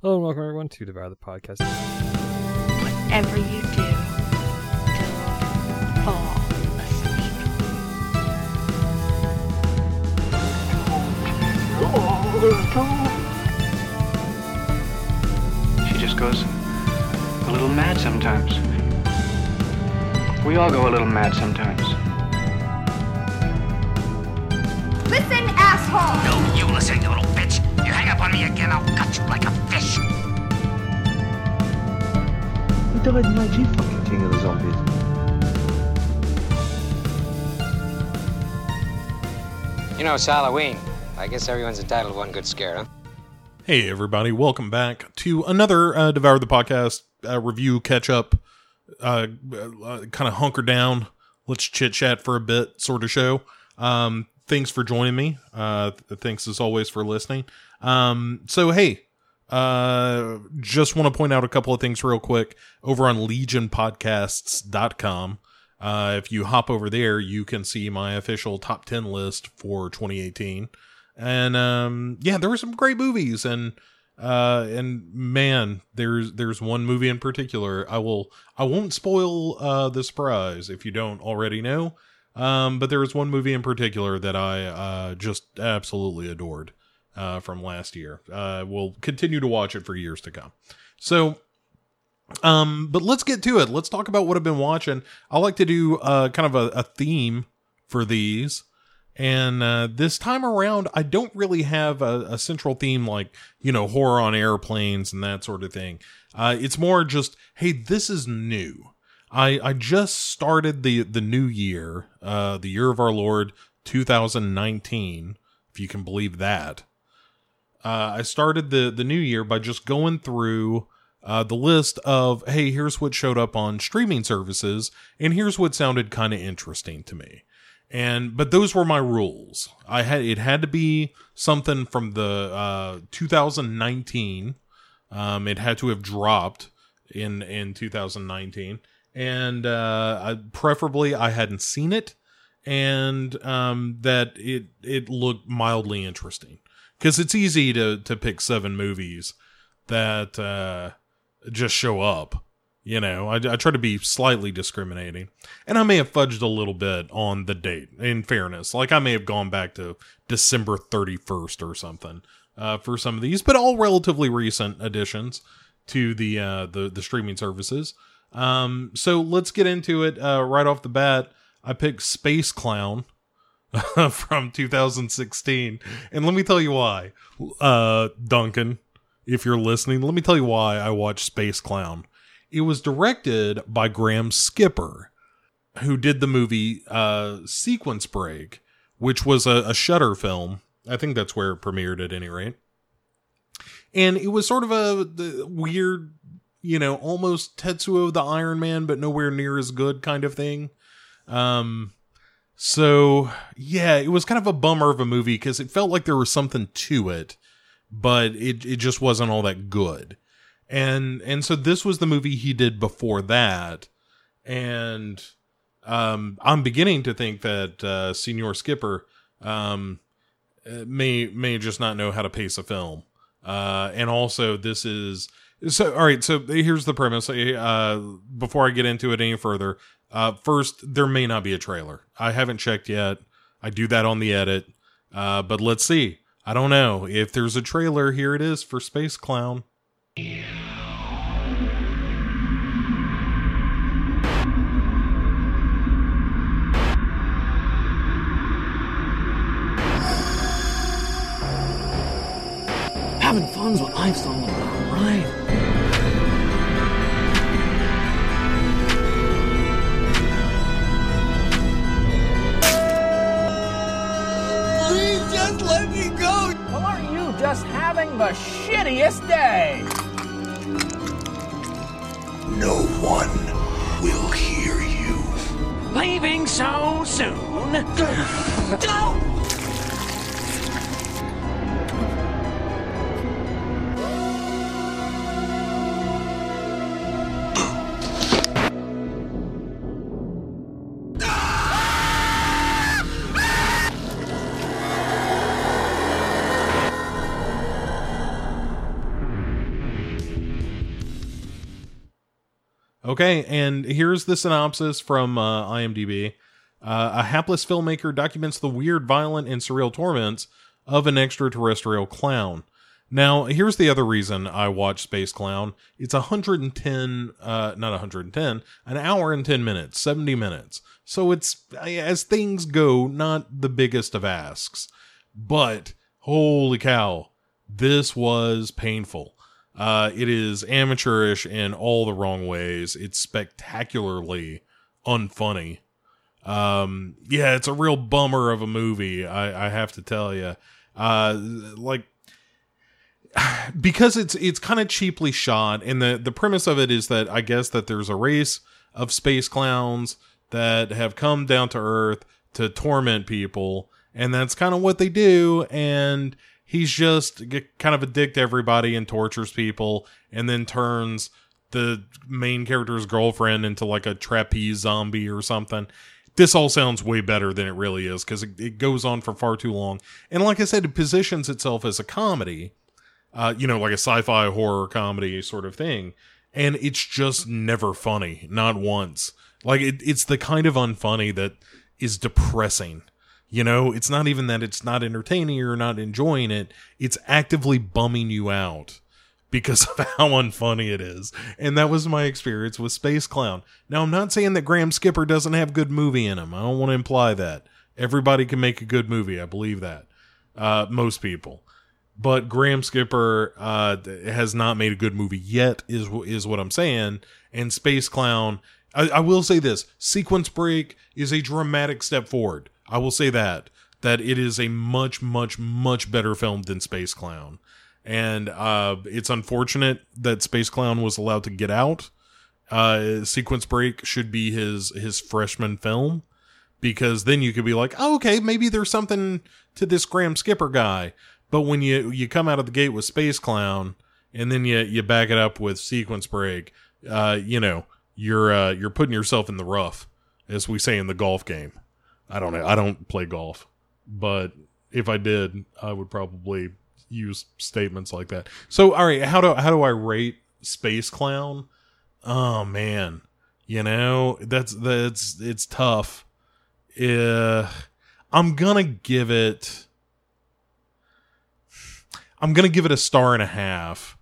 Hello and welcome everyone to Devour the Podcast. Whatever you do, don't fall asleep. She just goes a little mad sometimes. We all go a little mad sometimes. Listen, asshole! No, you listen, you little bitch. You hang up on me again, I'll cut you like a fish. Who died in IG fucking King of the Zombies? You know, it's Halloween. I guess everyone's entitled to one good scare, huh? Hey, everybody, welcome back to another uh, Devour the Podcast uh, review catch up, uh, uh, kind of hunker down, let's chit chat for a bit sort of show. Um, thanks for joining me. Uh, th- thanks as always for listening. Um, so, hey, uh, just want to point out a couple of things real quick over on legionpodcasts.com. Uh, if you hop over there, you can see my official top 10 list for 2018 and um yeah there were some great movies and uh and man there's there's one movie in particular. I will i won't spoil uh the surprise if you don't already know. Um but there was one movie in particular that i uh just absolutely adored uh from last year uh we'll continue to watch it for years to come so um but let's get to it let's talk about what i've been watching i like to do uh kind of a, a theme for these and uh, this time around, I don't really have a, a, central theme like, you know, horror on airplanes and that sort of thing. Uh, it's more just, hey, this is new. I, I just started the, the new year, uh, the year of our Lord 2019, if you can believe that. Uh, I started the, the new year by just going through uh, the list of, hey, here's what showed up on streaming services, and here's what sounded kind of interesting to me. And but those were my rules. I had it had to be something from the uh 2019 um it had to have dropped in in 2019 and uh I, preferably i hadn't seen it and um that it it looked mildly interesting because it's easy to to pick seven movies that uh just show up you know, I, I, try to be slightly discriminating. And I may have fudged a little bit on the date, in fairness. Like, I may have gone back to December 31st or something uh, for some of these, but all relatively recent additions to the, uh, the, the streaming services. Um, so let's get into it uh, right off the bat. I picked Space Clown. from 2016 and let me tell you why uh duncan if you're listening let me tell you why i watched space clown it was directed by Graham Skipper, who did the movie uh, Sequence Break, which was a, a Shudder film. I think that's where it premiered at any rate. And it was sort of a weird, you know, almost Tetsuo the Iron Man, but nowhere near as good kind of thing. Um, so yeah, it was kind of a bummer of a movie because it felt like there was something to it, but it it just wasn't all that good. And and so this was the movie he did before that. And um i'm beginning to think that uh senior skipper um may may just not know how to pace a film. Uh and also this is so all right so here's the premise. Uh before i get into it any further uh first there may not be a trailer. I haven't checked yet. I do that on the edit. Uh but let's see. I don't know. If there's a trailer here it is for space clown. Having fun's what about, just having the shittiest day? No one will hear you. Leaving so soon? Don't! Okay, and here's the synopsis from uh, IMDb. Uh, a hapless filmmaker documents the weird, violent, and surreal torments of an extraterrestrial clown. Now, here's the other reason I watched Space Clown. It's 110, uh, not 110, an hour and 10 minutes, 70 minutes. So it's, as things go, not the biggest of asks. But, holy cow, this was painful. Uh, it is amateurish in all the wrong ways. It's spectacularly unfunny. Um, yeah, it's a real bummer of a movie. I, I have to tell you, uh, like because it's it's kind of cheaply shot, and the the premise of it is that I guess that there's a race of space clowns that have come down to Earth to torment people, and that's kind of what they do. And he's just kind of a dick to everybody and tortures people, and then turns the main character's girlfriend into like a trapeze zombie or something. This all sounds way better than it really is because it, it goes on for far too long. And like I said, it positions itself as a comedy, uh, you know, like a sci-fi horror comedy sort of thing, and it's just never funny, not once. Like it, it's the kind of unfunny that is depressing. You know, it's not even that it's not entertaining or not enjoying it. It's actively bumming you out because of how unfunny it is. And that was my experience with Space Clown. Now, I'm not saying that Graham Skipper doesn't have good movie in him. I don't want to imply that. Everybody can make a good movie. I believe that. Uh, most people. But Graham Skipper uh, has not made a good movie yet, is is what I'm saying. And Space Clown, I, I will say this: Sequence Break is a dramatic step forward. I will say that that it is a much, much, much better film than Space Clown and uh, it's unfortunate that Space Clown was allowed to get out. Uh, Sequence Break should be his his freshman film because then you could be like, oh, okay, maybe there's something to this Graham Skipper guy. But when you you come out of the gate with Space Clown and then you you back it up with Sequence Break, uh, you know, you're uh, you're putting yourself in the rough, as we say in the golf game. I don't know. I don't play golf, but if I did, I would probably use statements like that. So, all right, how do how do I rate Space Clown? Oh man, you know that's that's it's tough. Uh, I'm gonna give it. I'm gonna give it a star and a half,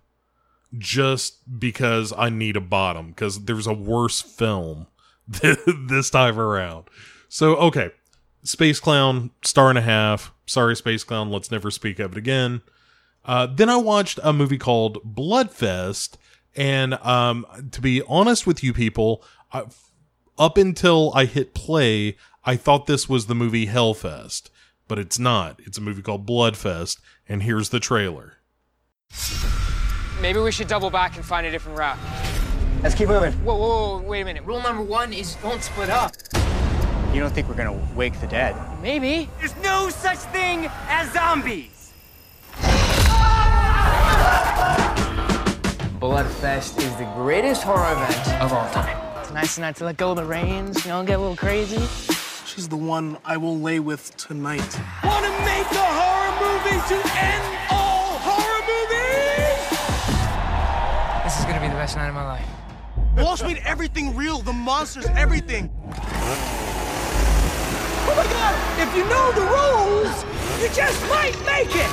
just because I need a bottom because there's a worse film this time around. So okay, Space Clown star and a half. Sorry, Space Clown. Let's never speak of it again. Uh, then I watched a movie called Bloodfest, and um, to be honest with you people, I, up until I hit play, I thought this was the movie Hellfest, but it's not. It's a movie called Bloodfest, and here's the trailer. Maybe we should double back and find a different route. Let's keep moving. Whoa, whoa, whoa, wait a minute. Rule number one is don't split up. You don't think we're gonna wake the dead? Maybe. There's no such thing as zombies. Bloodfest is the greatest horror event of all time. It's nice tonight to let go of the reins, you know, get a little crazy. She's the one I will lay with tonight. Want to make a horror movie to end all horror movies? This is gonna be the best night of my life. Walsh made everything real, the monsters, everything. If you know the rules, you just might make it!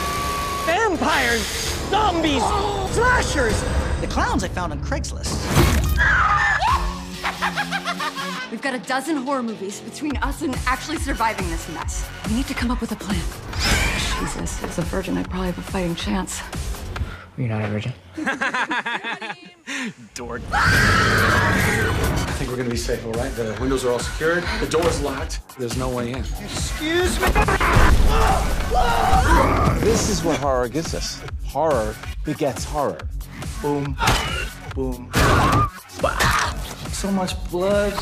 Vampires, zombies, slashers, the clowns I found on Craigslist. We've got a dozen horror movies between us and actually surviving this mess. We need to come up with a plan. Jesus, as a virgin, I'd probably have a fighting chance. You're not a virgin. Dork. I think we're gonna be safe, all right? The windows are all secured. The door's locked. There's no way in. Excuse me. This is what horror gives us. Horror begets horror. Boom, boom. So much blood.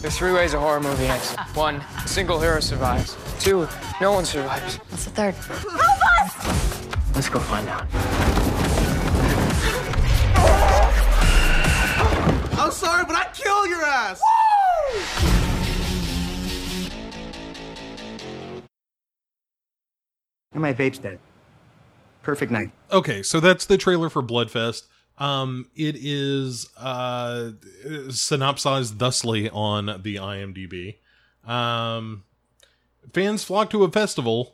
There's three ways a horror movie ends. One, a single hero survives. Two, no one survives. What's the third? Help us! Let's go find out. I'm sorry, but I kill your ass. And my vape's dead. Perfect night. Okay, so that's the trailer for Bloodfest. Um, it is uh, synopsized thusly on the IMDb. Um, fans flock to a festival.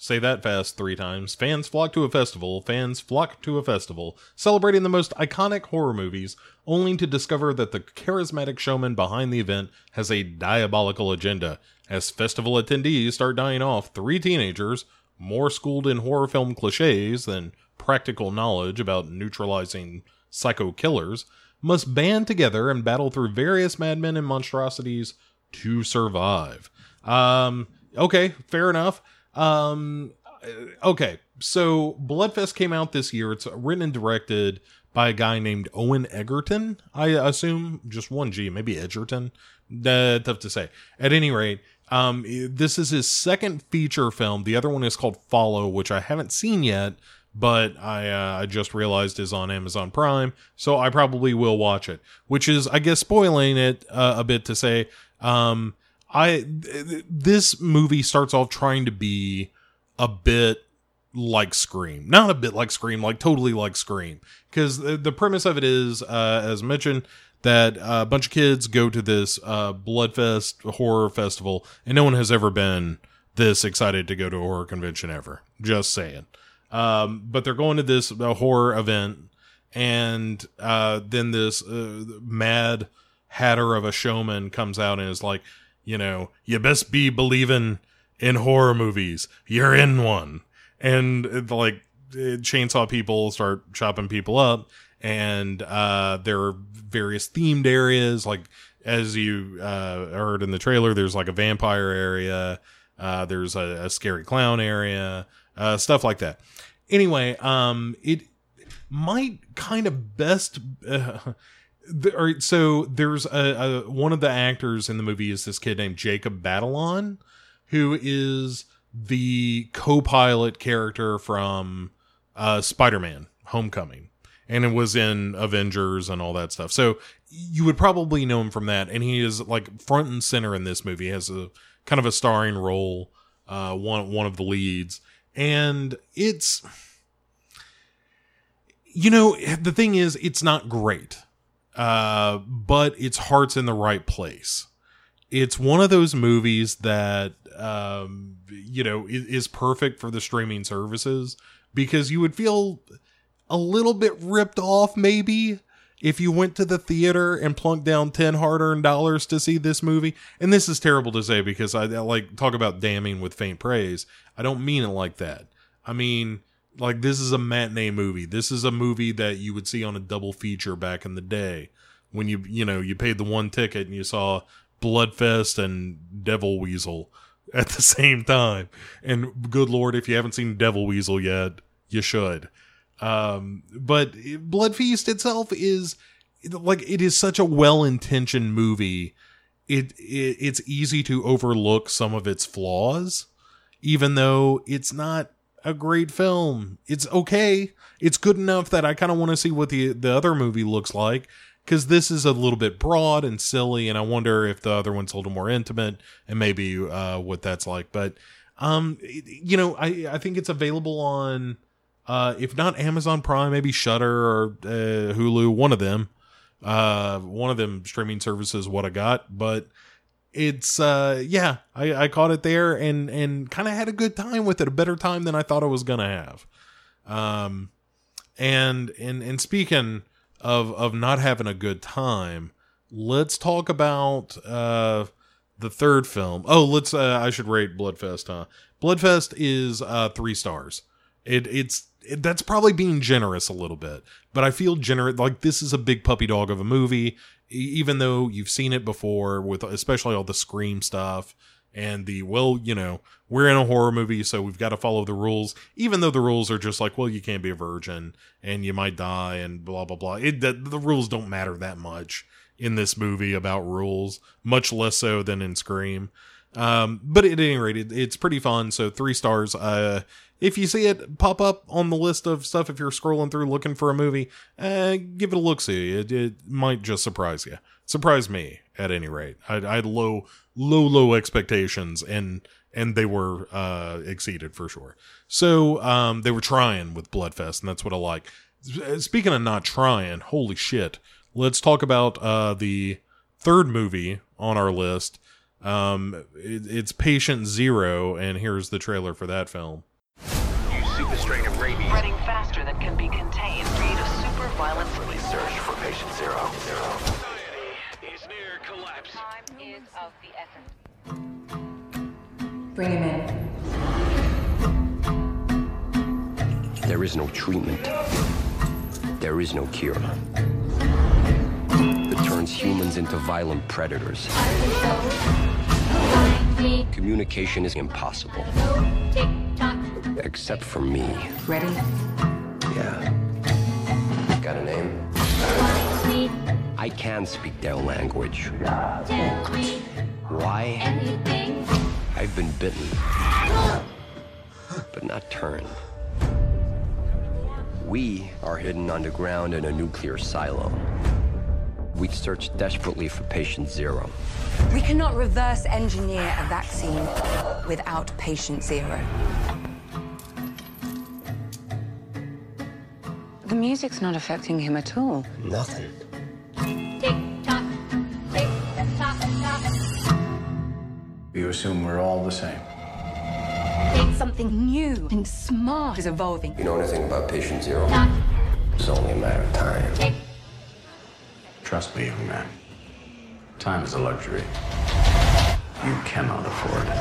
Say that fast three times. Fans flock to a festival. Fans flock to a festival, celebrating the most iconic horror movies, only to discover that the charismatic showman behind the event has a diabolical agenda. As festival attendees start dying off, three teenagers, more schooled in horror film cliches than practical knowledge about neutralizing psycho killers, must band together and battle through various madmen and monstrosities to survive. Um, okay, fair enough. Um, okay, so Bloodfest came out this year. It's written and directed by a guy named Owen Egerton, I assume. Just one G, maybe Edgerton. Uh, tough to say. At any rate, um, this is his second feature film. The other one is called Follow, which I haven't seen yet, but I uh, I just realized is on Amazon Prime, so I probably will watch it. Which is, I guess, spoiling it uh, a bit to say, um, I this movie starts off trying to be a bit like Scream, not a bit like Scream, like totally like Scream, because the, the premise of it is, uh, as mentioned, that a bunch of kids go to this uh, Bloodfest horror festival, and no one has ever been this excited to go to a horror convention ever. Just saying. Um, but they're going to this uh, horror event, and uh, then this uh, mad hatter of a showman comes out and is like, you know, you best be believing in horror movies. You're in one. And uh, like chainsaw people start chopping people up and uh there are various themed areas like as you uh heard in the trailer there's like a vampire area uh there's a, a scary clown area uh stuff like that anyway um it might kind of best uh, the, or, so there's a, a one of the actors in the movie is this kid named Jacob Batalon who is the co-pilot character from uh Spider-Man Homecoming and it was in Avengers and all that stuff. So you would probably know him from that. And he is like front and center in this movie. He has a kind of a starring role, uh, one one of the leads, and it's you know the thing is it's not great, uh, but its heart's in the right place. It's one of those movies that um, you know is, is perfect for the streaming services because you would feel a little bit ripped off maybe if you went to the theater and plunked down 10 hard-earned dollars to see this movie. And this is terrible to say because I, I like talk about damning with faint praise. I don't mean it like that. I mean like this is a matinee movie. This is a movie that you would see on a double feature back in the day when you you know you paid the one ticket and you saw bloodfest and devil weasel at the same time. And good lord if you haven't seen devil weasel yet you should. Um, but Bloodfest itself is like it is such a well-intentioned movie. It, it it's easy to overlook some of its flaws, even though it's not a great film. It's okay. It's good enough that I kind of want to see what the the other movie looks like because this is a little bit broad and silly, and I wonder if the other one's a little more intimate and maybe uh, what that's like. But um, you know, I I think it's available on uh, if not Amazon Prime, maybe Shudder or uh, Hulu, one of them. Uh, one of them streaming services, what I got, but it's uh yeah I, I caught it there and and kind of had a good time with it a better time than i thought i was gonna have. Um and and and speaking of of not having a good time let's talk about uh the third film. Oh let's uh i should rate bloodfest huh? Bloodfest is uh three stars. It it's it, that's probably being generous a little bit, but I feel generous. Like this is a big puppy dog of a movie, even though you've seen it before with especially all the scream stuff and the well, you know, we're in a horror movie, so we've got to follow the rules, even though the rules are just like, well, you can't be a virgin and you might die and blah blah blah. It the, the rules don't matter that much in this movie about rules, much less so than in Scream. Um, but at any rate, it, it's pretty fun. So three stars. Uh, if you see it pop up on the list of stuff, if you're scrolling through looking for a movie, uh, give it a look. See, it, it might just surprise you. Surprise me at any rate. I, I had low, low, low expectations, and and they were uh, exceeded for sure. So um, they were trying with Bloodfest, and that's what I like. Speaking of not trying, holy shit. Let's talk about uh, the third movie on our list. Um, it, it's Patient Zero, and here's the trailer for that film. Bring him in. There is no treatment. There is no cure. That turns humans into violent predators. Communication is impossible. Except for me. Ready? Yeah. Got a name? I can speak their language. Why? I've been bitten, but not turned. We are hidden underground in a nuclear silo. We search desperately for patient zero. We cannot reverse engineer a vaccine without patient zero. The music's not affecting him at all. Nothing. You assume we're all the same. Something new and smart is evolving. You know anything about patient zero? It's only a matter of time. Trust me, young man. Time is a luxury. You cannot afford it.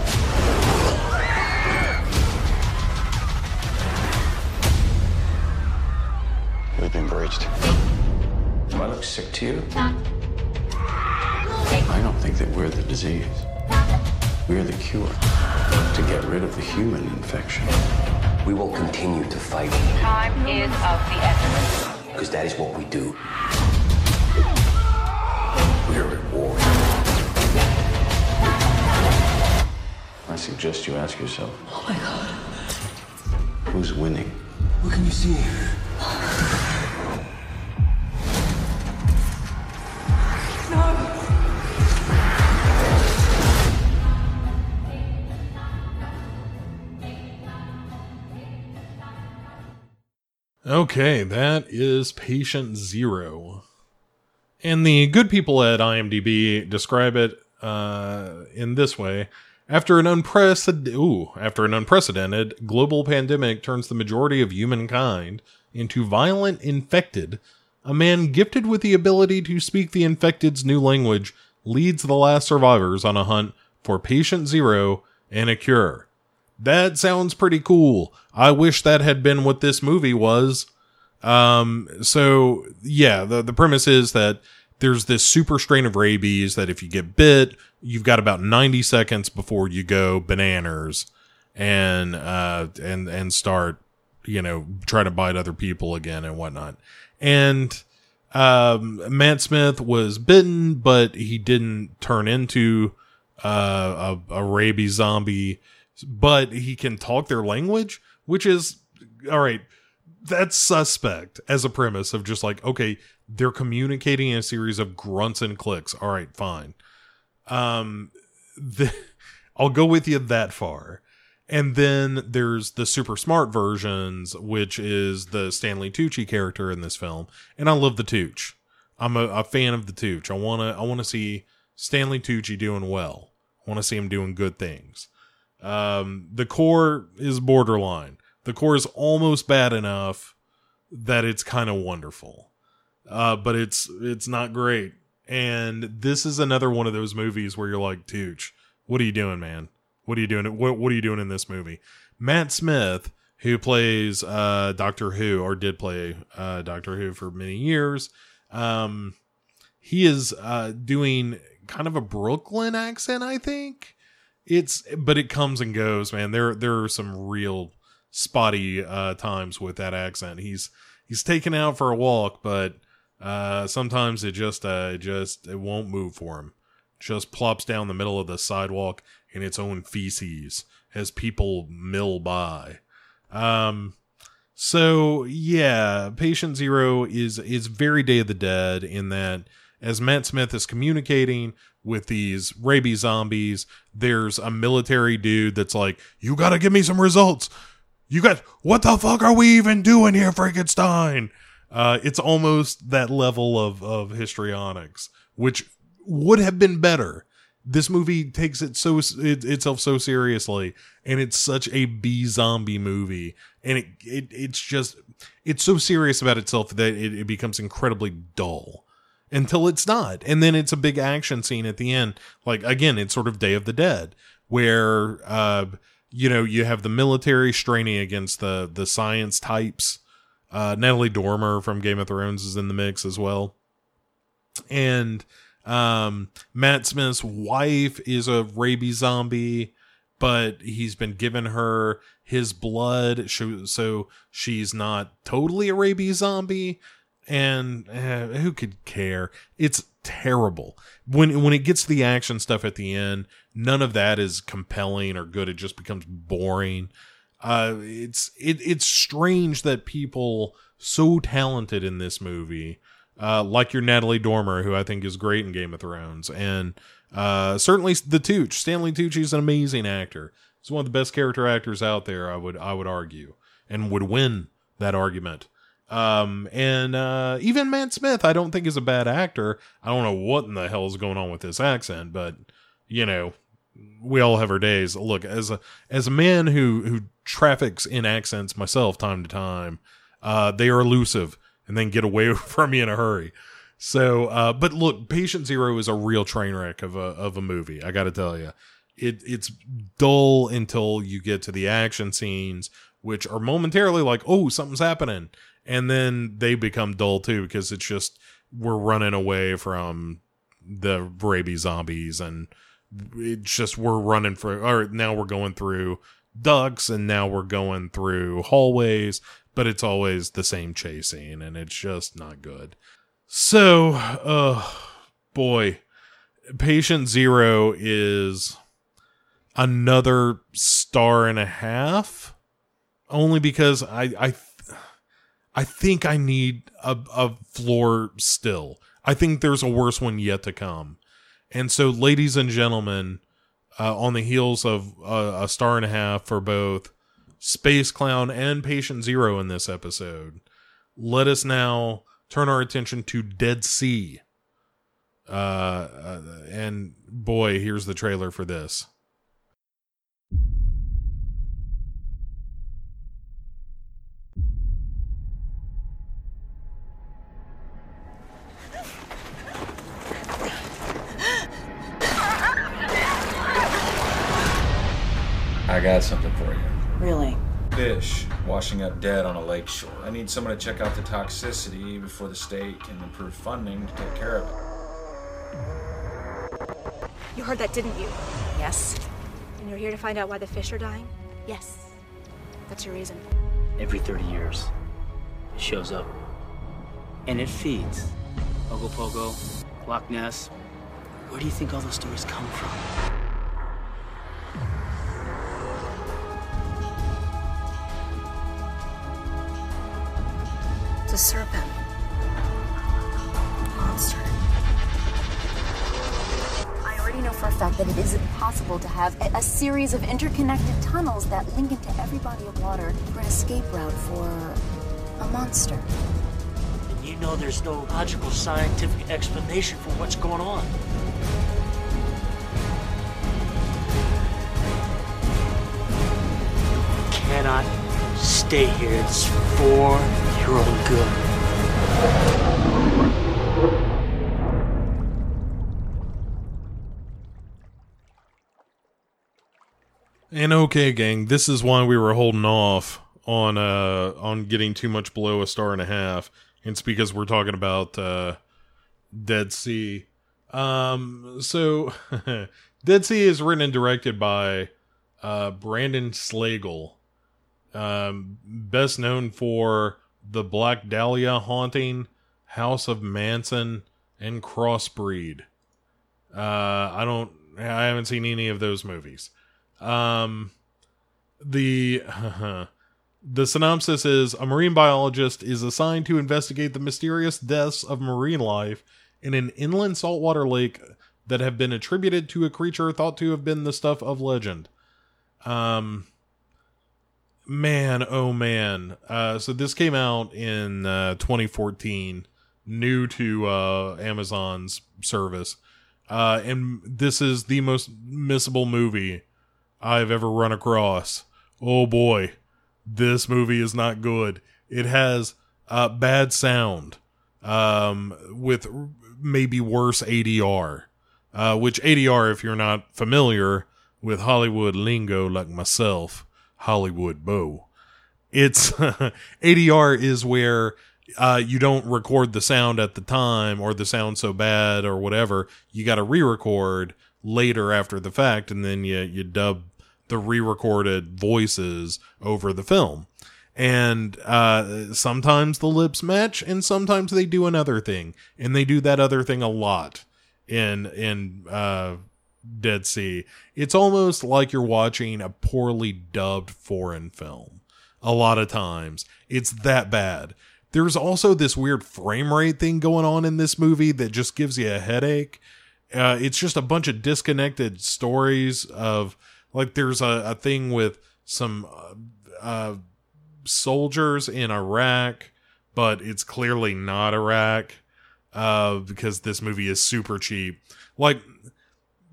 We've been breached. Do I look sick to you? I don't think that we're the disease. We're the cure to get rid of the human infection. We will continue to fight Time is of the essence. because that is what we do. We're at war. I suggest you ask yourself, Oh my god. who's winning? What can you see? Okay, that is Patient Zero. And the good people at IMDb describe it uh, in this way. After an unprecedented, ooh, after an unprecedented global pandemic turns the majority of humankind into violent infected, a man gifted with the ability to speak the infected's new language leads the last survivors on a hunt for patient zero and a cure. That sounds pretty cool. I wish that had been what this movie was. Um, so yeah, the, the premise is that there's this super strain of rabies that if you get bit, you've got about 90 seconds before you go bananas and, uh, and, and start, you know, try to bite other people again and whatnot. And, um, Matt Smith was bitten, but he didn't turn into, uh, a, a rabies zombie, but he can talk their language, which is, all right, that's suspect as a premise of just like, okay, they're communicating in a series of grunts and clicks. All right, fine. Um, the, I'll go with you that far. And then there's the super smart versions, which is the Stanley Tucci character in this film. And I love the Tooch. I'm a, a fan of the Tooch. I want to, I want to see Stanley Tucci doing well. I want to see him doing good things. Um, the core is borderline. The core is almost bad enough that it's kind of wonderful. Uh, but it's, it's not great. And this is another one of those movies where you're like, Tooch, what are you doing, man? What are you doing? What What are you doing in this movie? Matt Smith, who plays uh, Doctor Who or did play uh, Doctor Who for many years, um, he is uh, doing kind of a Brooklyn accent. I think it's, but it comes and goes, man. There there are some real spotty uh, times with that accent. He's he's taken out for a walk, but uh, sometimes it just uh, it just it won't move for him. Just plops down the middle of the sidewalk in its own feces as people mill by. Um, so yeah, Patient Zero is is very Day of the Dead in that as Matt Smith is communicating with these rabies zombies, there's a military dude that's like, "You got to give me some results. You got what the fuck are we even doing here, Frankenstein?" Uh, it's almost that level of of histrionics, which would have been better. This movie takes it so it, itself so seriously, and it's such a B zombie movie, and it, it it's just it's so serious about itself that it, it becomes incredibly dull until it's not, and then it's a big action scene at the end. Like again, it's sort of Day of the Dead, where uh, you know you have the military straining against the the science types. Uh, Natalie Dormer from Game of Thrones is in the mix as well, and um, Matt Smith's wife is a rabies zombie, but he's been given her his blood, so she's not totally a rabies zombie. And uh, who could care? It's terrible when when it gets to the action stuff at the end. None of that is compelling or good. It just becomes boring. Uh, it's it it's strange that people so talented in this movie uh, like your Natalie Dormer, who I think is great in Game of Thrones, and uh, certainly the Tooch. Stanley Tucci's an amazing actor. He's one of the best character actors out there. I would I would argue, and would win that argument. Um, and uh, even Matt Smith, I don't think is a bad actor. I don't know what in the hell is going on with this accent, but you know, we all have our days. Look, as a as a man who who traffics in accents myself time to time, uh, they are elusive and then get away from me in a hurry. So, uh, but look, Patient Zero is a real train wreck of a of a movie. I got to tell you, it it's dull until you get to the action scenes, which are momentarily like, oh, something's happening, and then they become dull too because it's just we're running away from the rabies zombies, and it's just we're running for, or now we're going through ducks, and now we're going through hallways, but it's always the same chasing and it's just not good. So, uh boy, Patient Zero is another star and a half only because I I I think I need a a floor still. I think there's a worse one yet to come. And so ladies and gentlemen, uh, on the heels of uh, a star and a half for both Space Clown and Patient Zero in this episode. Let us now turn our attention to Dead Sea. Uh, uh, and boy, here's the trailer for this. I got something for you. Really? Fish washing up dead on a lake shore. I need someone to check out the toxicity before the state can approve funding to take care of it. You heard that, didn't you? Yes. And you're here to find out why the fish are dying? Yes. That's your reason. Every 30 years, it shows up. And it feeds. Ogopogo, Loch Ness. Where do you think all those stories come from? A serpent. Monster. I already know for a fact that it is impossible to have a, a series of interconnected tunnels that link into every body of water for an escape route for a monster. And you know there's no logical scientific explanation for what's going on. Cannot stay here. It's for your own good. And okay, gang, this is why we were holding off on uh on getting too much below a star and a half. It's because we're talking about uh Dead Sea. Um so Dead Sea is written and directed by uh Brandon Slagle. Um best known for The Black Dahlia Haunting, House of Manson, and Crossbreed. Uh I don't I haven't seen any of those movies. Um, the the synopsis is a marine biologist is assigned to investigate the mysterious deaths of marine life in an inland saltwater lake that have been attributed to a creature thought to have been the stuff of legend. Um, man, oh man. Uh, so this came out in uh, 2014, new to uh, Amazon's service. Uh, and this is the most missable movie I've ever run across. Oh boy, this movie is not good. It has bad sound um, with maybe worse ADR, uh, which ADR, if you're not familiar with Hollywood lingo like myself, Hollywood Bow. It's ADR is where uh, you don't record the sound at the time or the sound so bad or whatever. You got to re-record later after the fact, and then you you dub the re-recorded voices over the film. And uh, sometimes the lips match, and sometimes they do another thing, and they do that other thing a lot in in uh, Dead Sea. It's almost like you're watching a poorly dubbed foreign film. A lot of times, it's that bad. There's also this weird frame rate thing going on in this movie that just gives you a headache. Uh, it's just a bunch of disconnected stories of like there's a, a thing with some uh, uh, soldiers in Iraq, but it's clearly not Iraq uh, because this movie is super cheap. Like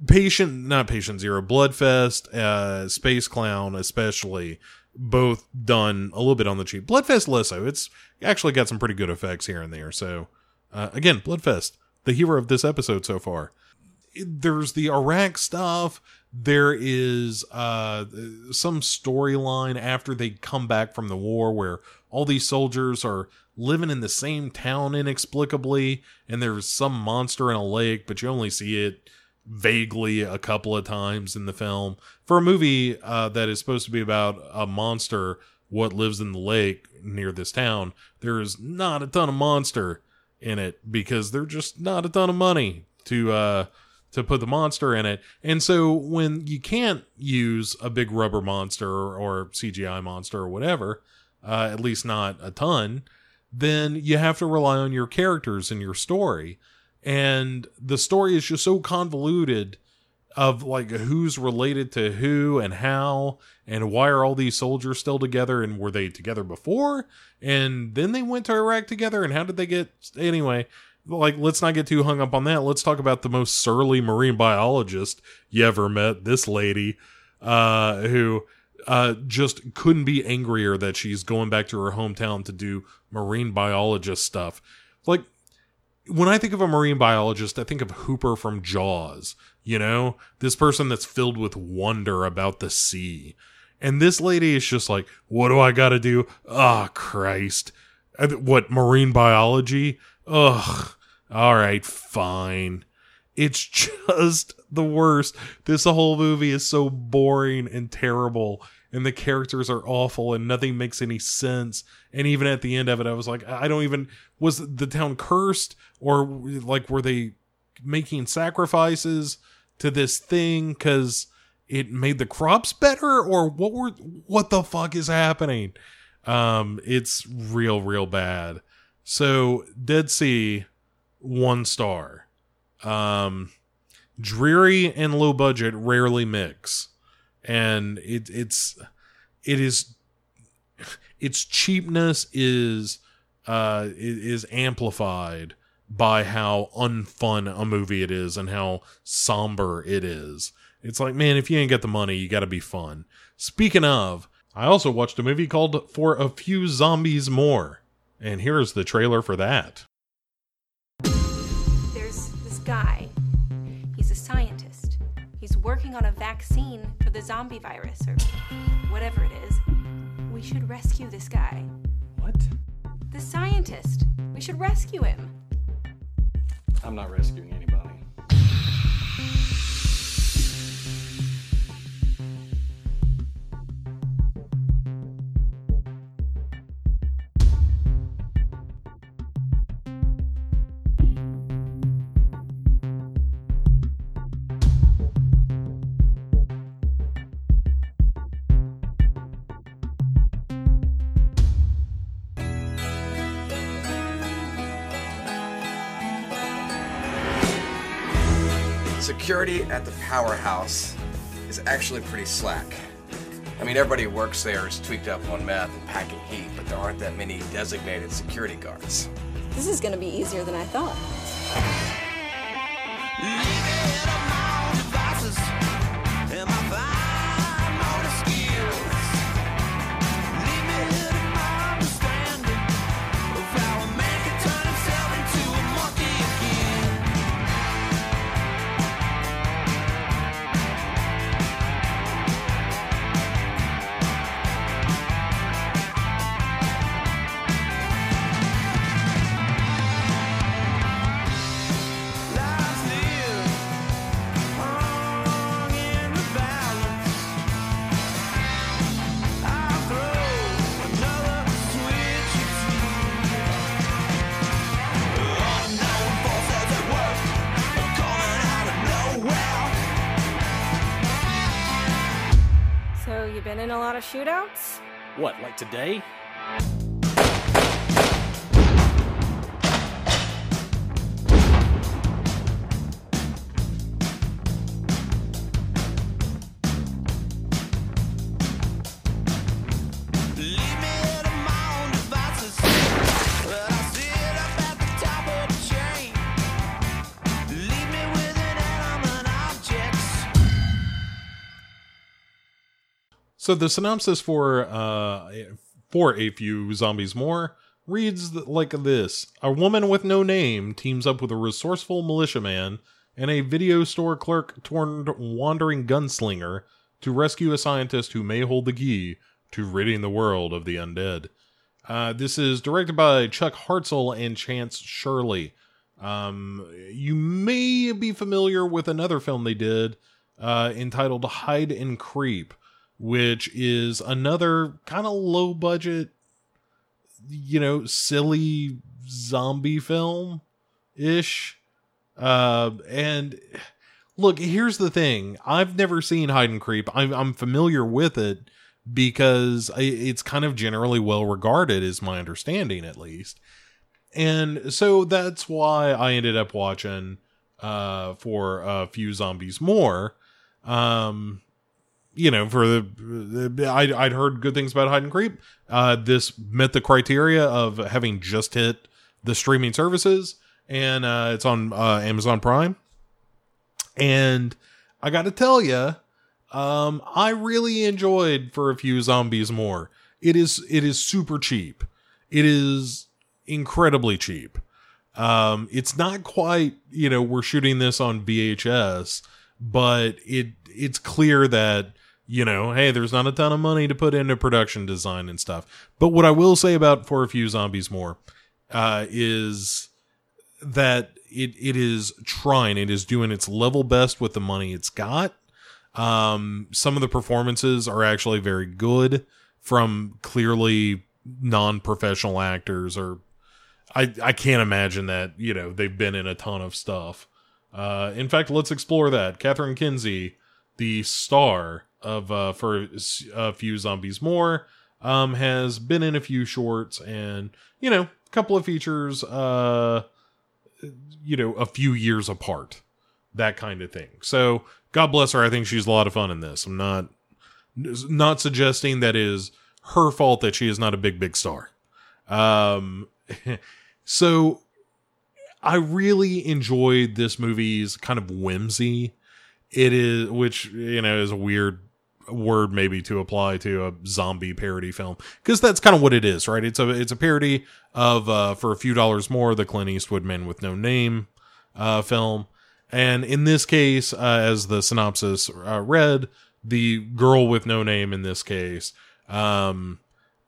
Patient, not Patient Zero, Bloodfest, uh, Space Clown, especially, both done a little bit on the cheap. Bloodfest less so. It's actually got some pretty good effects here and there. So, uh, again, Bloodfest, the hero of this episode so far. There's the Iraq stuff. There is uh, some storyline after they come back from the war where all these soldiers are living in the same town inexplicably, and there's some monster in a lake, but you only see it vaguely a couple of times in the film. For a movie uh, that is supposed to be about a monster, what lives in the lake near this town, there is not a ton of monster in it because there's just not a ton of money to uh, to put the monster in it. And so when you can't use a big rubber monster or, or CGI monster or whatever, uh, at least not a ton, then you have to rely on your characters and your story and the story is just so convoluted of like who's related to who and how and why are all these soldiers still together and were they together before? And then they went to Iraq together and how did they get anyway like let's not get too hung up on that. Let's talk about the most surly marine biologist you ever met this lady uh who uh just couldn't be angrier that she's going back to her hometown to do marine biologist stuff. Like when I think of a marine biologist, I think of Hooper from Jaws, you know, this person that's filled with wonder about the sea. And this lady is just like, what do I got to do? Ah, oh, Christ. What, marine biology? Ugh. All right, fine. It's just the worst. This whole movie is so boring and terrible and the characters are awful and nothing makes any sense. And even at the end of it, I was like, I don't even was the town cursed or like were they making sacrifices to this thing because it made the crops better or what were what the fuck is happening? Um, it's real, real bad. So Dead Sea, one star. Um, dreary and low budget rarely mix and it it's it is its cheapness is uh is amplified by how unfun a movie it is and how somber it is. It's like, man, if you ain't got the money, you got to be fun. Speaking of, I also watched a movie called For a Few Zombies More, and here's the trailer for that. There's this guy. Working on a vaccine for the zombie virus or whatever it is. We should rescue this guy. What? The scientist. We should rescue him. I'm not rescuing anybody. Security at the powerhouse is actually pretty slack. I mean, everybody who works there is tweaked up on meth and packing heat, but there aren't that many designated security guards. This is gonna be easier than I thought. Shootouts? What, like today? So the synopsis for uh for a few zombies more reads like this: A woman with no name teams up with a resourceful militiaman and a video store clerk turned wandering gunslinger to rescue a scientist who may hold the key to ridding the world of the undead. Uh, this is directed by Chuck Hartsell and Chance Shirley. Um, you may be familiar with another film they did uh, entitled Hide and Creep, which is another kind of low budget, you know, silly zombie film ish. Uh, and look, here's the thing I've never seen Hide and Creep, I'm, I'm familiar with it because it's kind of generally well regarded, is my understanding at least. And so that's why I ended up watching uh for a few zombies more. Um you know, for the, I'd, I'd heard good things about Hide and Creep. Uh this met the criteria of having just hit the streaming services and uh it's on uh Amazon Prime. And I got to tell you, um I really enjoyed for a few zombies more. It is it is super cheap. It is incredibly cheap. Um, it's not quite, you know, we're shooting this on VHS, but it it's clear that you know, hey, there's not a ton of money to put into production design and stuff. But what I will say about For a Few Zombies More uh, is that it it is trying, it is doing its level best with the money it's got. Um, some of the performances are actually very good from clearly non-professional actors or I I can't imagine that, you know, they've been in a ton of stuff. Uh in fact, let's explore that. Catherine Kinsey, the star of uh for a few zombies more, um has been in a few shorts and, you know, a couple of features uh you know, a few years apart. That kind of thing. So, God bless her. I think she's a lot of fun in this. I'm not not suggesting that is her fault that she is not a big big star. Um so I really enjoyed this movie's kind of whimsy. It is which you know is a weird word maybe to apply to a zombie parody film because that's kind of what it is, right? It's a it's a parody of uh for a few dollars more the Clint Eastwood Man with No Name uh film. And in this case, uh, as the synopsis uh, read, the girl with no name in this case, um,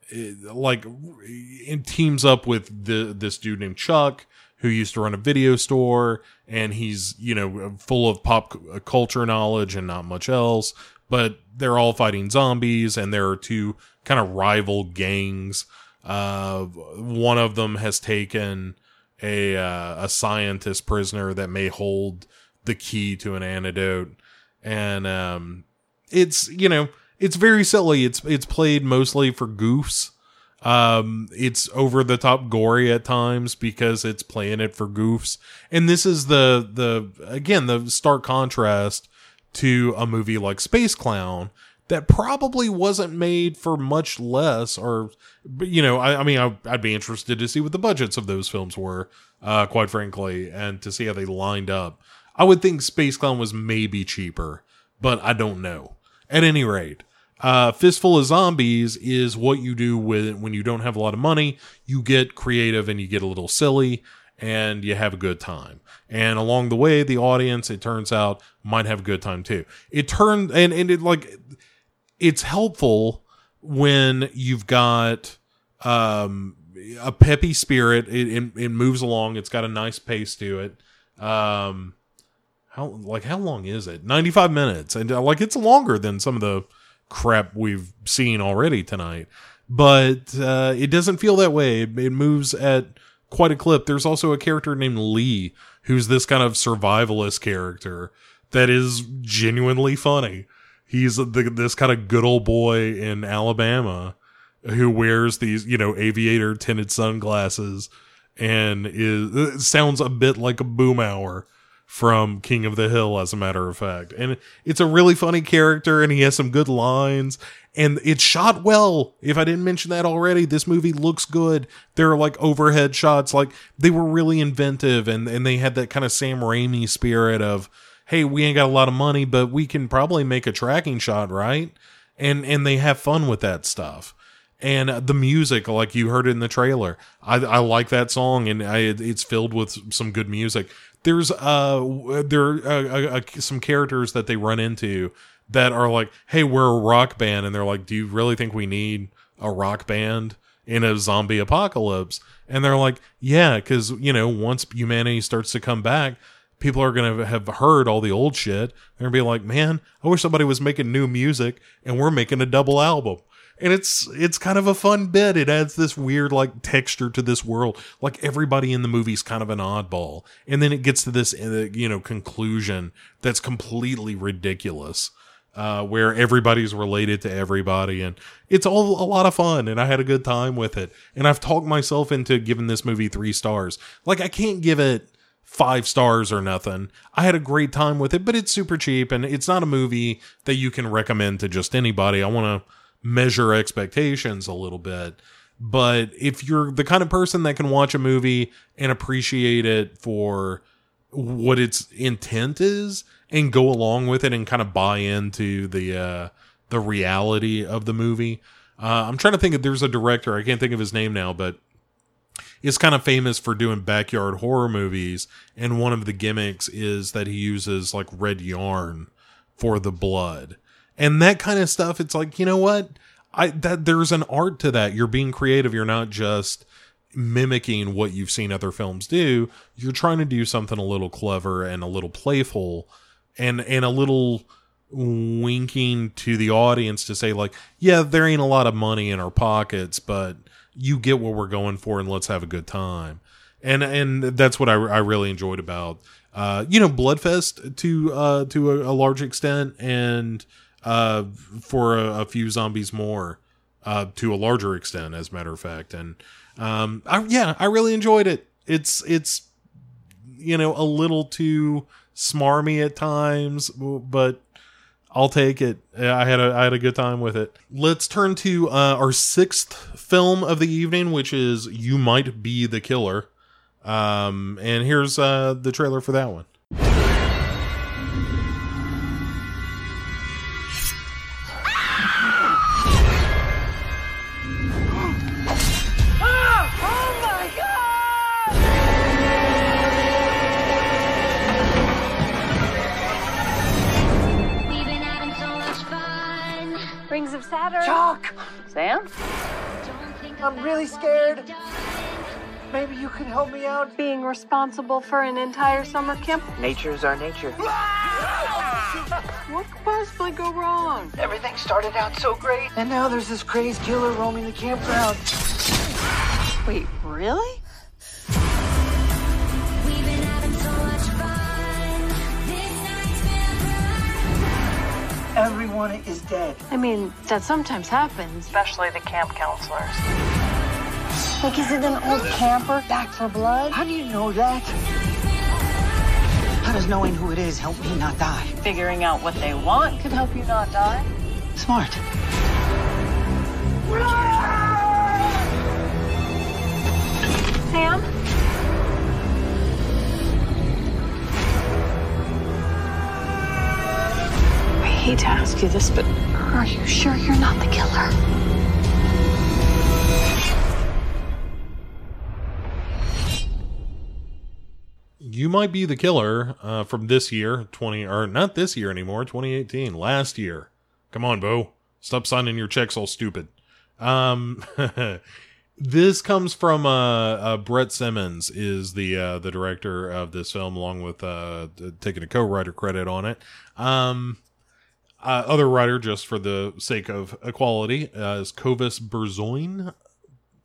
it- like it teams up with the this dude named Chuck who used to run a video store and he's you know full of pop culture knowledge and not much else but they're all fighting zombies and there are two kind of rival gangs. Uh one of them has taken a uh, a scientist prisoner that may hold the key to an antidote. And um it's you know it's very silly. It's it's played mostly for goofs. Um it's over the top gory at times because it's playing it for goofs. And this is the the again the stark contrast to a movie like space clown that probably wasn't made for much less or you know i, I mean I, i'd be interested to see what the budgets of those films were uh quite frankly and to see how they lined up. I would think space clown was maybe cheaper but i don't know. At any rate uh fistful of zombies is what you do with when you don't have a lot of money you get creative and you get a little silly and you have a good time. And along the way, the audience, it turns out, might have a good time too. It turned and and it like it's helpful when you've got um a peppy spirit. It, it it moves along. It's got a nice pace to it. Um, how like how long is it? Ninety five minutes, and uh, like it's longer than some of the crap we've seen already tonight. But uh, it doesn't feel that way. It, it moves at quite a clip. There's also a character named Lee, who's this kind of survivalist character that is genuinely funny. He's the, this kind of good old boy in Alabama who wears these, you know, aviator tinted sunglasses and is sounds a bit like a Boomhauer from King of the Hill, as a matter of fact. And it's a really funny character, and he has some good lines, and it's shot well. If I didn't mention that already, this movie looks good. There are like overhead shots, like they were really inventive, and and they had that kind of Sam Raimi spirit of, hey, we ain't got a lot of money, but we can probably make a tracking shot, right? And and they have fun with that stuff and the music like you heard in the trailer i, I like that song and I, it's filled with some good music there's uh there are uh, uh, some characters that they run into that are like hey we're a rock band. And they're like do you really think we need a rock band in a zombie apocalypse? And they're like yeah because you know once humanity starts to come back people are to have heard all the old shit. They're to be like man i wish somebody was making new music and we're making a double album and it's it's kind of a fun bit. It adds this weird like texture to this world. Like everybody in the movie's kind of an oddball, and then it gets to this uh, you know conclusion that's completely ridiculous, uh, where everybody's related to everybody, and it's all a lot of fun. And I had a good time with it. And I've talked myself into giving this movie three stars. Like I can't give it five stars or nothing. I had a great time with it, but it's super cheap and it's not a movie that you can recommend to just anybody. I want to measure expectations a little bit. But if you're the kind of person that can watch a movie and appreciate it for what its intent is and go along with it and kind of buy into the uh the reality of the movie. Uh, I'm trying to think if there's a director, I can't think of his name now, but is kind of famous for doing backyard horror movies and one of the gimmicks is that he uses like red yarn for the blood and that kind of stuff it's like you know what? I that there's an art to that. You're being creative. You're not just mimicking what you've seen other films do. You're trying to do something a little clever and a little playful and and a little winking to the audience to say like yeah there ain't a lot of money in our pockets but you get what we're going for and let's have a good time. And and that's what i, I really enjoyed about uh you know bloodfest to uh to a, a large extent and uh, for a, a, few zombies more, uh, to a larger extent, as a matter of fact. And um, I, yeah, I really enjoyed it. It's it's you know a little too smarmy at times, but I'll take it. I had a I had a good time with it. Let's turn to uh, our sixth film of the evening, which is "You Might Be the Killer." Um, and here's uh, the trailer for that one. Rings of Saturn. Chuck! Sam? I'm really scared. Maybe you could help me out. Being responsible for an entire summer camp? Nature's our nature. What could possibly go wrong? Everything started out so great, and now there's this crazed killer roaming the campground. Wait, really? Everyone is dead. I mean, that sometimes happens. Especially the camp counselors. Like, is it an old camper back for blood? How do you know that? How does knowing who it is help me not die? Figuring out what they want could help you not die. Smart. Sam? Hate to ask you this, but are you sure you're not the killer? You might be the killer uh, from this year, 20 or not this year anymore, 2018, last year. Come on, Bo. Stop signing your checks all stupid. Um this comes from uh, uh Brett Simmons is the uh the director of this film along with uh taking a co-writer credit on it. Um uh, other writer just for the sake of equality uh, is Covis Berzoyne,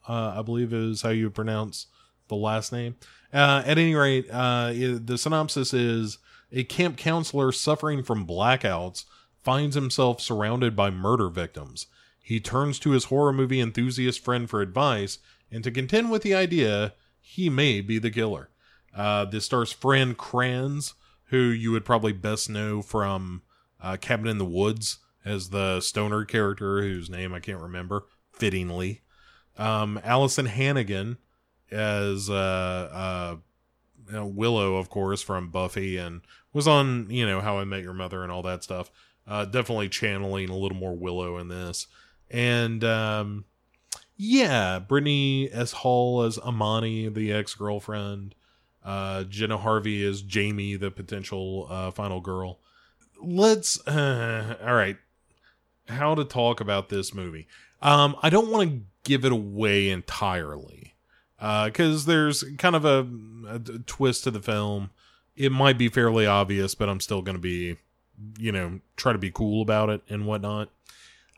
uh, I believe is how you pronounce the last name. Uh, at any rate, uh, the synopsis is a camp counselor suffering from blackouts finds himself surrounded by murder victims. He turns to his horror movie enthusiast friend for advice and to contend with the idea he may be the killer. Uh, this stars Fran Kranz, who you would probably best know from uh, Cabin in the Woods as the stoner character whose name I can't remember, fittingly. Um, Alyson Hannigan as uh, uh, know, Willow, of course, from Buffy, and was on you know How I Met Your Mother and all that stuff. Uh, definitely channeling a little more Willow in this, and um, yeah, Brittany S. Hall as Amani, the ex girlfriend. Uh, Jenna Harvey is Jamie, the potential uh, final girl. Let's uh, all right. How to talk about this movie? Um, I don't want to give it away entirely because uh, there's kind of a, a, twist to the film. It might be fairly obvious, but I'm still going to be, you know, try to be cool about it and whatnot.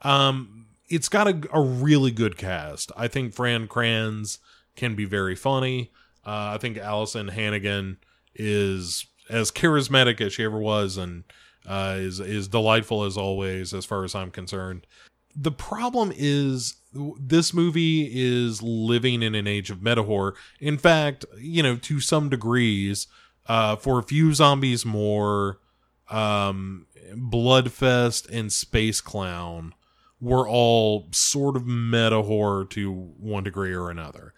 Um, it's got a, a really good cast. I think Fran Kranz can be very funny. Uh, I think Alyson Hannigan is as charismatic as she ever was, and uh, is is delightful as always, as far as I'm concerned. The problem is this movie is living in an age of meta horror. In fact, you know, to some degrees, uh, for a few zombies more, um, Bloodfest and Space Clown were all sort of meta horror to one degree or another.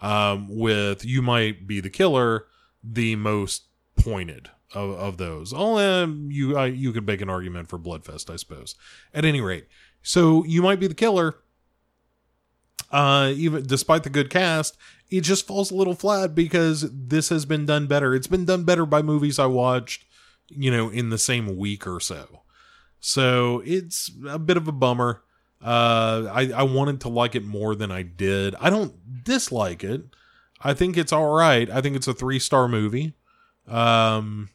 Um, with You Might Be the Killer, the most pointed of, of those. Oh, um, you I, you could make an argument for Bloodfest, I suppose. At any rate, so You Might Be the Killer uh, even despite the good cast, it just falls a little flat because this has been done better. It's been done better by movies I watched, you know, in the same week or so. So it's a bit of a bummer. Uh, I, I wanted to like it more than I did. I don't dislike it. I think it's all right. I think it's a three star movie. Um,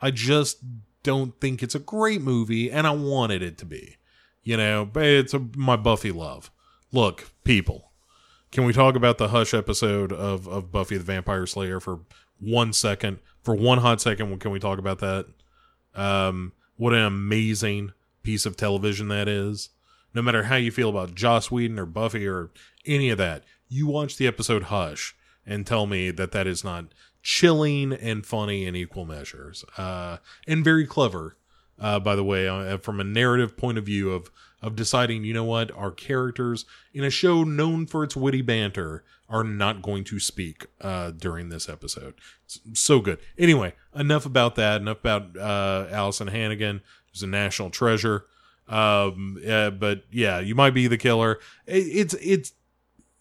I just don't think it's a great movie, and I wanted it to be. You know, it's a, my Buffy love. Look, people, can we talk about the Hush episode of, of Buffy the Vampire Slayer for one second? For one hot second, can we talk about that? Um, what an amazing piece of television that is. No matter how you feel about Joss Whedon or Buffy or any of that, you watch the episode Hush and tell me that that is not chilling and funny in equal measures. Uh, and very clever, uh, by the way, uh, from a narrative point of view of of deciding, you know what, our characters in a show known for its witty banter are not going to speak uh, during this episode. It's so good. Anyway, enough about that. Enough about uh, Alyson Hannigan, who's a national treasure. Um, uh, but yeah, you might be the killer. It, it's it's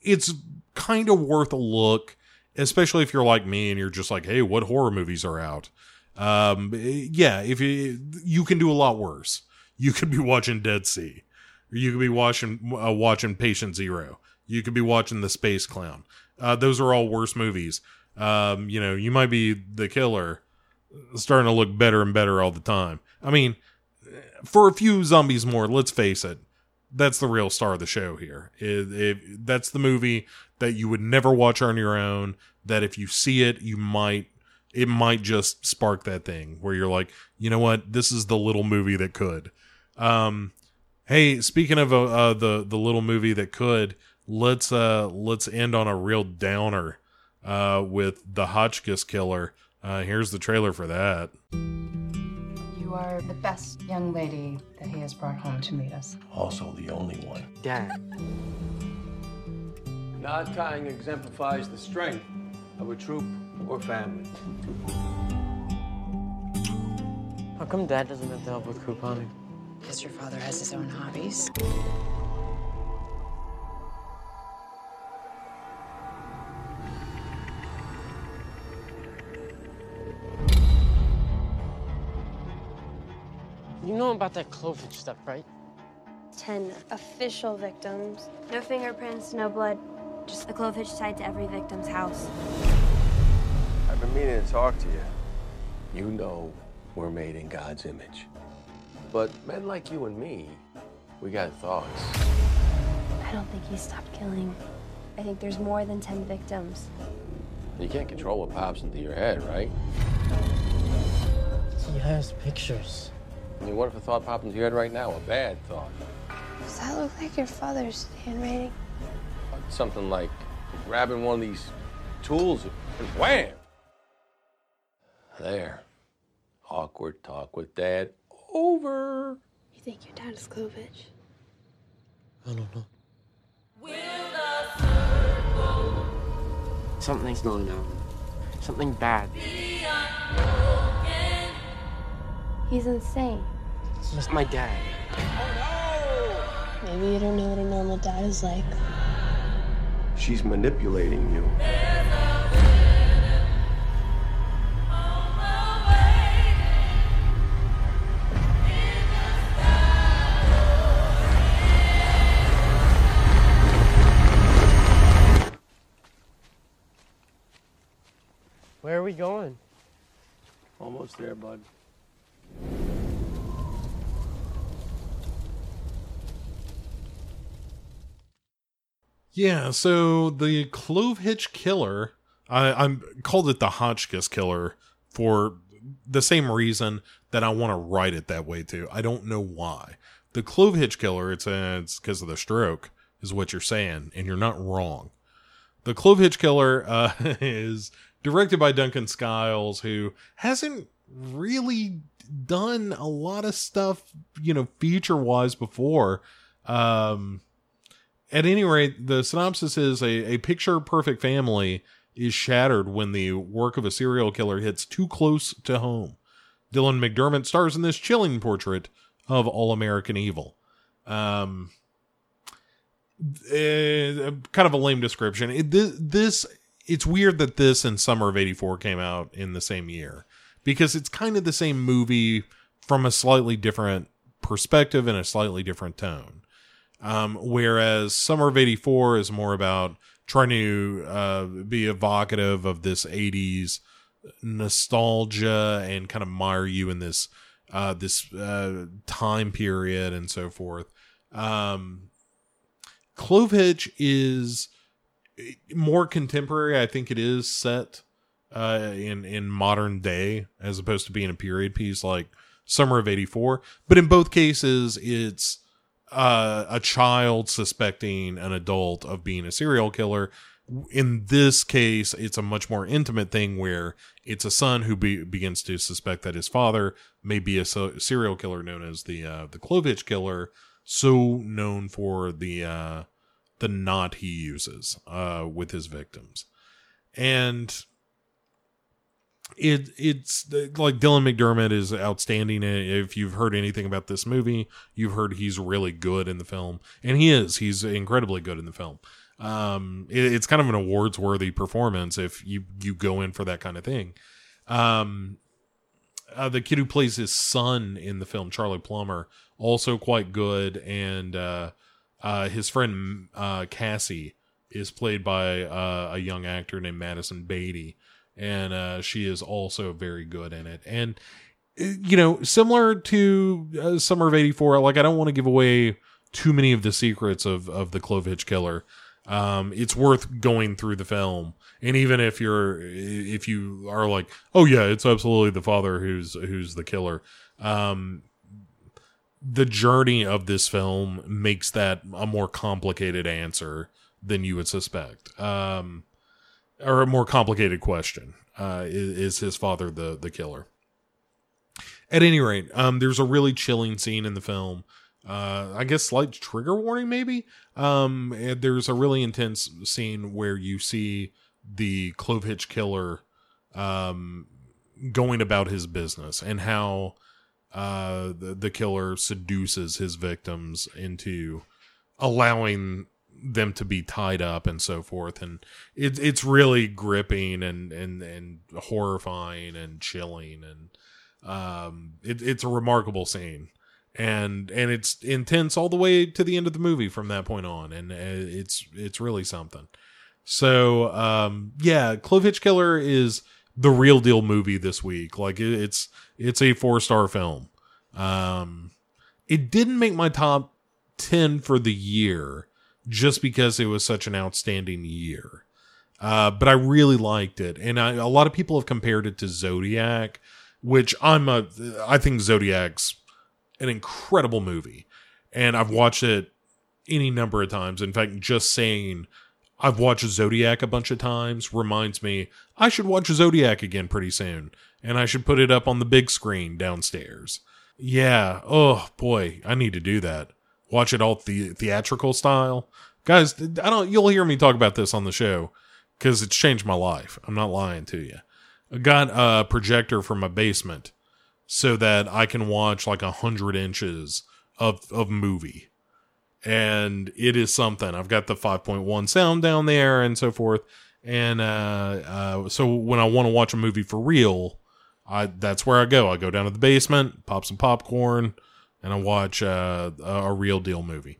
it's kind of worth a look, especially if you're like me and you're just like, hey, what horror movies are out? Um, yeah, if you you can do a lot worse. You could be watching Dead Sea. You could be watching uh, watching Patient Zero. You could be watching The Space Clown. Uh, those are all worse movies. Um, you know, you might be the killer, starting to look better and better all the time. I mean, for a few zombies more, let's face it, that's the real star of the show here. It, it, that's the movie that you would never watch on your own. That if you see it, you might it might just spark that thing where you're like, you know what, this is the little movie that could. Um, Hey, speaking of uh, uh, the the little movie that could, let's uh let's end on a real downer uh with the Hotchkiss Killer. Uh here's the trailer for that. You are the best young lady that he has brought home to meet us. Also the only one. Dad. Knot tying exemplifies the strength of a troop or family. How come Dad doesn't have to help with couponing? Because your father has his own hobbies. You know about that Clove Hitch stuff, right? Ten official victims. No fingerprints, no blood. Just the Clove Hitch tied to every victim's house. I've been meaning to talk to you. You know we're made in God's image. But men like you and me, we got thoughts. I don't think he stopped killing. I think there's more than ten victims. You can't control what pops into your head, right? He has pictures. I mean, what if a thought popped into your head right now? A bad thought. Does that look like your father's handwriting? Something like grabbing one of these tools and wham! There. Awkward talk with dad. Over. You think your dad is Clove Hitch? I don't know. Something's going on. Something bad. He's insane. It's just my dad. Maybe you don't know what a normal dad is like. She's manipulating you. Where are we going? Almost there, bud. Yeah, so the Clove Hitch Killer, I, I'm called it the Hotchkiss Killer for the same reason that I want to write it that way too. I don't know why. The Clove Hitch Killer, it's it's because of the stroke, is what you're saying, and you're not wrong. The Clove Hitch Killer uh, is directed by Duncan Skiles, who hasn't really done a lot of stuff, you know, feature wise before. Um, at any rate, the synopsis is a, a picture perfect family is shattered when the work of a serial killer hits too close to home. Dylan McDermott stars in this chilling portrait of all American evil. Um, eh, kind of a lame description. It, this, this, it's weird that this and Summer of 84 came out in the same year because it's kind of the same movie from a slightly different perspective and a slightly different tone. Um, whereas Summer of 84 is more about trying to uh, be evocative of this 80s nostalgia and kind of mire you in this uh, this uh, time period and so forth. Um, Clove Hitch is more contemporary. I think it is set uh, in in modern day as opposed to being a period piece like Summer of '84. But in both cases, it's uh, a child suspecting an adult of being a serial killer. In this case, it's a much more intimate thing where it's a son who be, begins to suspect that his father may be a so, serial killer known as the uh, the Clove Hitch killer, so known for the uh, the knot he uses uh, with his victims, and it it's like Dylan McDermott is outstanding. If you've heard anything about this movie, you've heard he's really good in the film, and he is. He's incredibly good in the film. Um, it, it's kind of an awards worthy performance if you you go in for that kind of thing. Um, uh, the kid who plays his son in the film, Charlie Plummer, also quite good, and uh, uh, his friend uh, Cassie is played by uh, a young actor named Madisen Beaty and uh, she is also very good in it. And uh, you know, similar to uh, Summer of '84, like I don't want to give away too many of the secrets of of the Clove Hitch Killer. Um, it's worth going through the film, and even if you're if you are like, oh yeah, it's absolutely the father who's who's the killer. Um, the journey of this film makes that a more complicated answer than you would suspect. Um, or a more complicated question. Uh, is, is his father the the killer? At any rate, um, there's a really chilling scene in the film. Uh, I guess slight trigger warning, maybe. Um, there's a really intense scene where you see the Clove Hitch killer, um, going about his business and how, uh, the, the killer seduces his victims into allowing them to be tied up and so forth. And it, it's really gripping and and and horrifying and chilling. And um it, it's a remarkable scene. And and it's intense all the way to the end of the movie from that point on. And uh, it's it's really something. So um yeah clove hitch killer is the real deal movie this week. Like it, it's it's a four star film. Um it didn't make my top 10 for the year just because it was such an outstanding year. Uh, but I really liked it. And I, a lot of people have compared it to Zodiac, which I'm a, I think Zodiac's an incredible movie. And I've watched it any number of times. In fact, just saying I've watched Zodiac a bunch of times reminds me I should watch Zodiac again pretty soon. And I should put it up on the big screen downstairs. Yeah. Oh boy, I need to do that watch it all the theatrical style. Guys, I don't you'll hear me talk about this on the show cuz it's changed my life. I'm not lying to you. I got a projector from my basement so that I can watch like a hundred inches of of movie. And it is something. I've got the 5.1 sound down there and so forth. And uh, uh, so when I want to watch a movie for real, I that's where I go. I go down to the basement, pop some popcorn, and I watch uh, a real deal movie.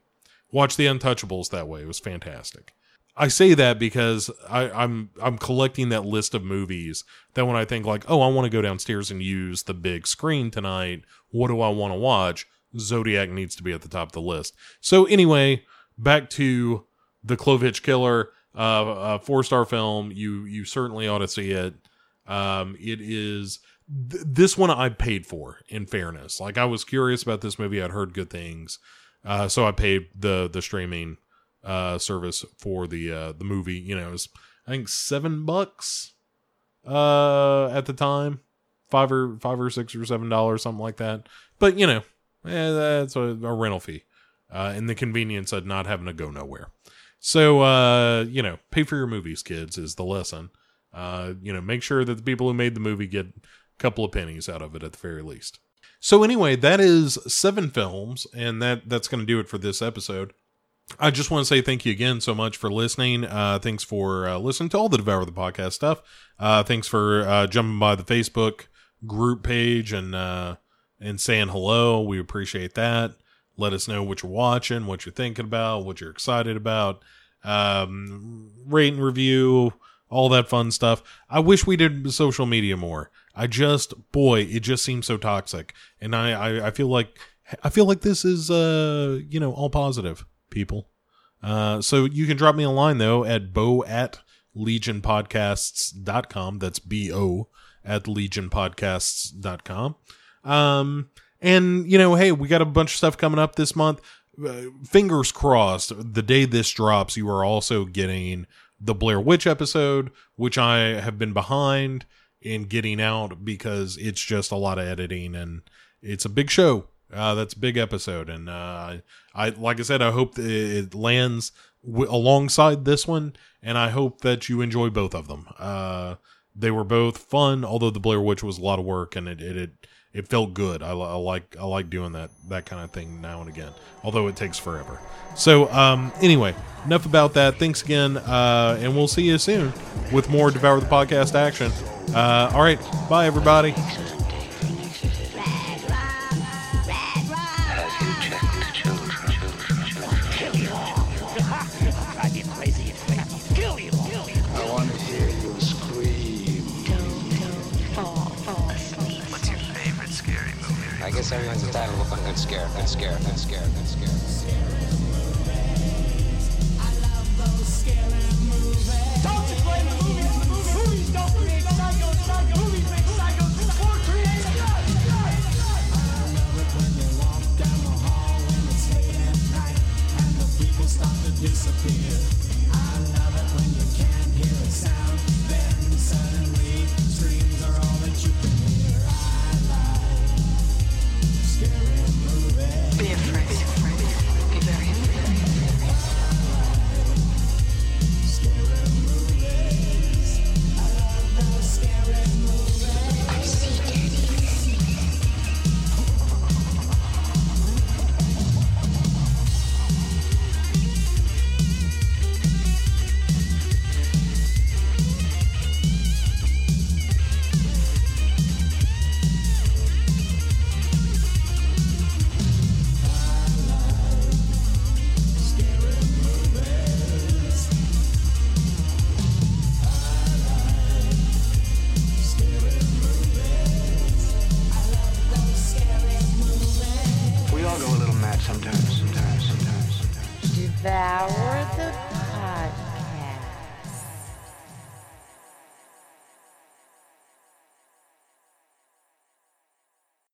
Watch The Untouchables that way. It was fantastic. I say that because I, I'm I'm collecting that list of movies that when I think like, oh, I want to go downstairs and use the big screen tonight. What do I want to watch? Zodiac needs to be at the top of the list. So anyway, back to the Clove Hitch Killer, uh, a four star film. You you certainly ought to see it. Um, it is th- this one I paid for. In fairness, like I was curious about this movie. I'd heard good things, uh, so I paid the the streaming uh, service for the uh, the movie. You know, it was I think seven bucks uh, at the time, five or five or six or seven dollars, something like that. But you know, eh, that's a, a rental fee, uh, and the convenience of not having to go nowhere. So uh, you know, pay for your movies, kids, is the lesson. Uh, you know, make sure that the people who made the movie get couple of pennies out of it at the very least. So anyway, that is seven films, and that that's going to do it for this episode. I just want to say thank you again so much for listening. Uh, thanks for uh, listening to all the Devour the Podcast stuff. Uh, thanks for uh, jumping by the Facebook group page and uh, and saying hello. We appreciate that. Let us know what you're watching, what you're thinking about, what you're excited about. Um, rate and review, all that fun stuff. I wish we did social media more. I just, boy, it just seems so toxic, and I, I, I feel like, I feel like this is, uh, you know, all positive people. Uh, so you can drop me a line though at bo at legionpodcasts.com. That's B O at legionpodcasts.com. Um, and you know, hey, we got a bunch of stuff coming up this month. Uh, fingers crossed, the day this drops, you are also getting the Blair Witch episode, which I have been behind in getting out because it's just a lot of editing and it's a big show. Uh, that's a big episode, and uh, I like I said, I hope it lands w- alongside this one, and I hope that you enjoy both of them. Uh, they were both fun, although the Blair Witch was a lot of work, and it it it, it felt good. I, I, like I like doing that that kind of thing now and again, although it takes forever. So um, anyway, enough about that. Thanks again, uh, and we'll see you soon with more Devour the Podcast action. Uh, all right, bye everybody. To one good scare, good scare, good scare, good scare. Don't you blame the movies the. Movies don't create psycho, psycho.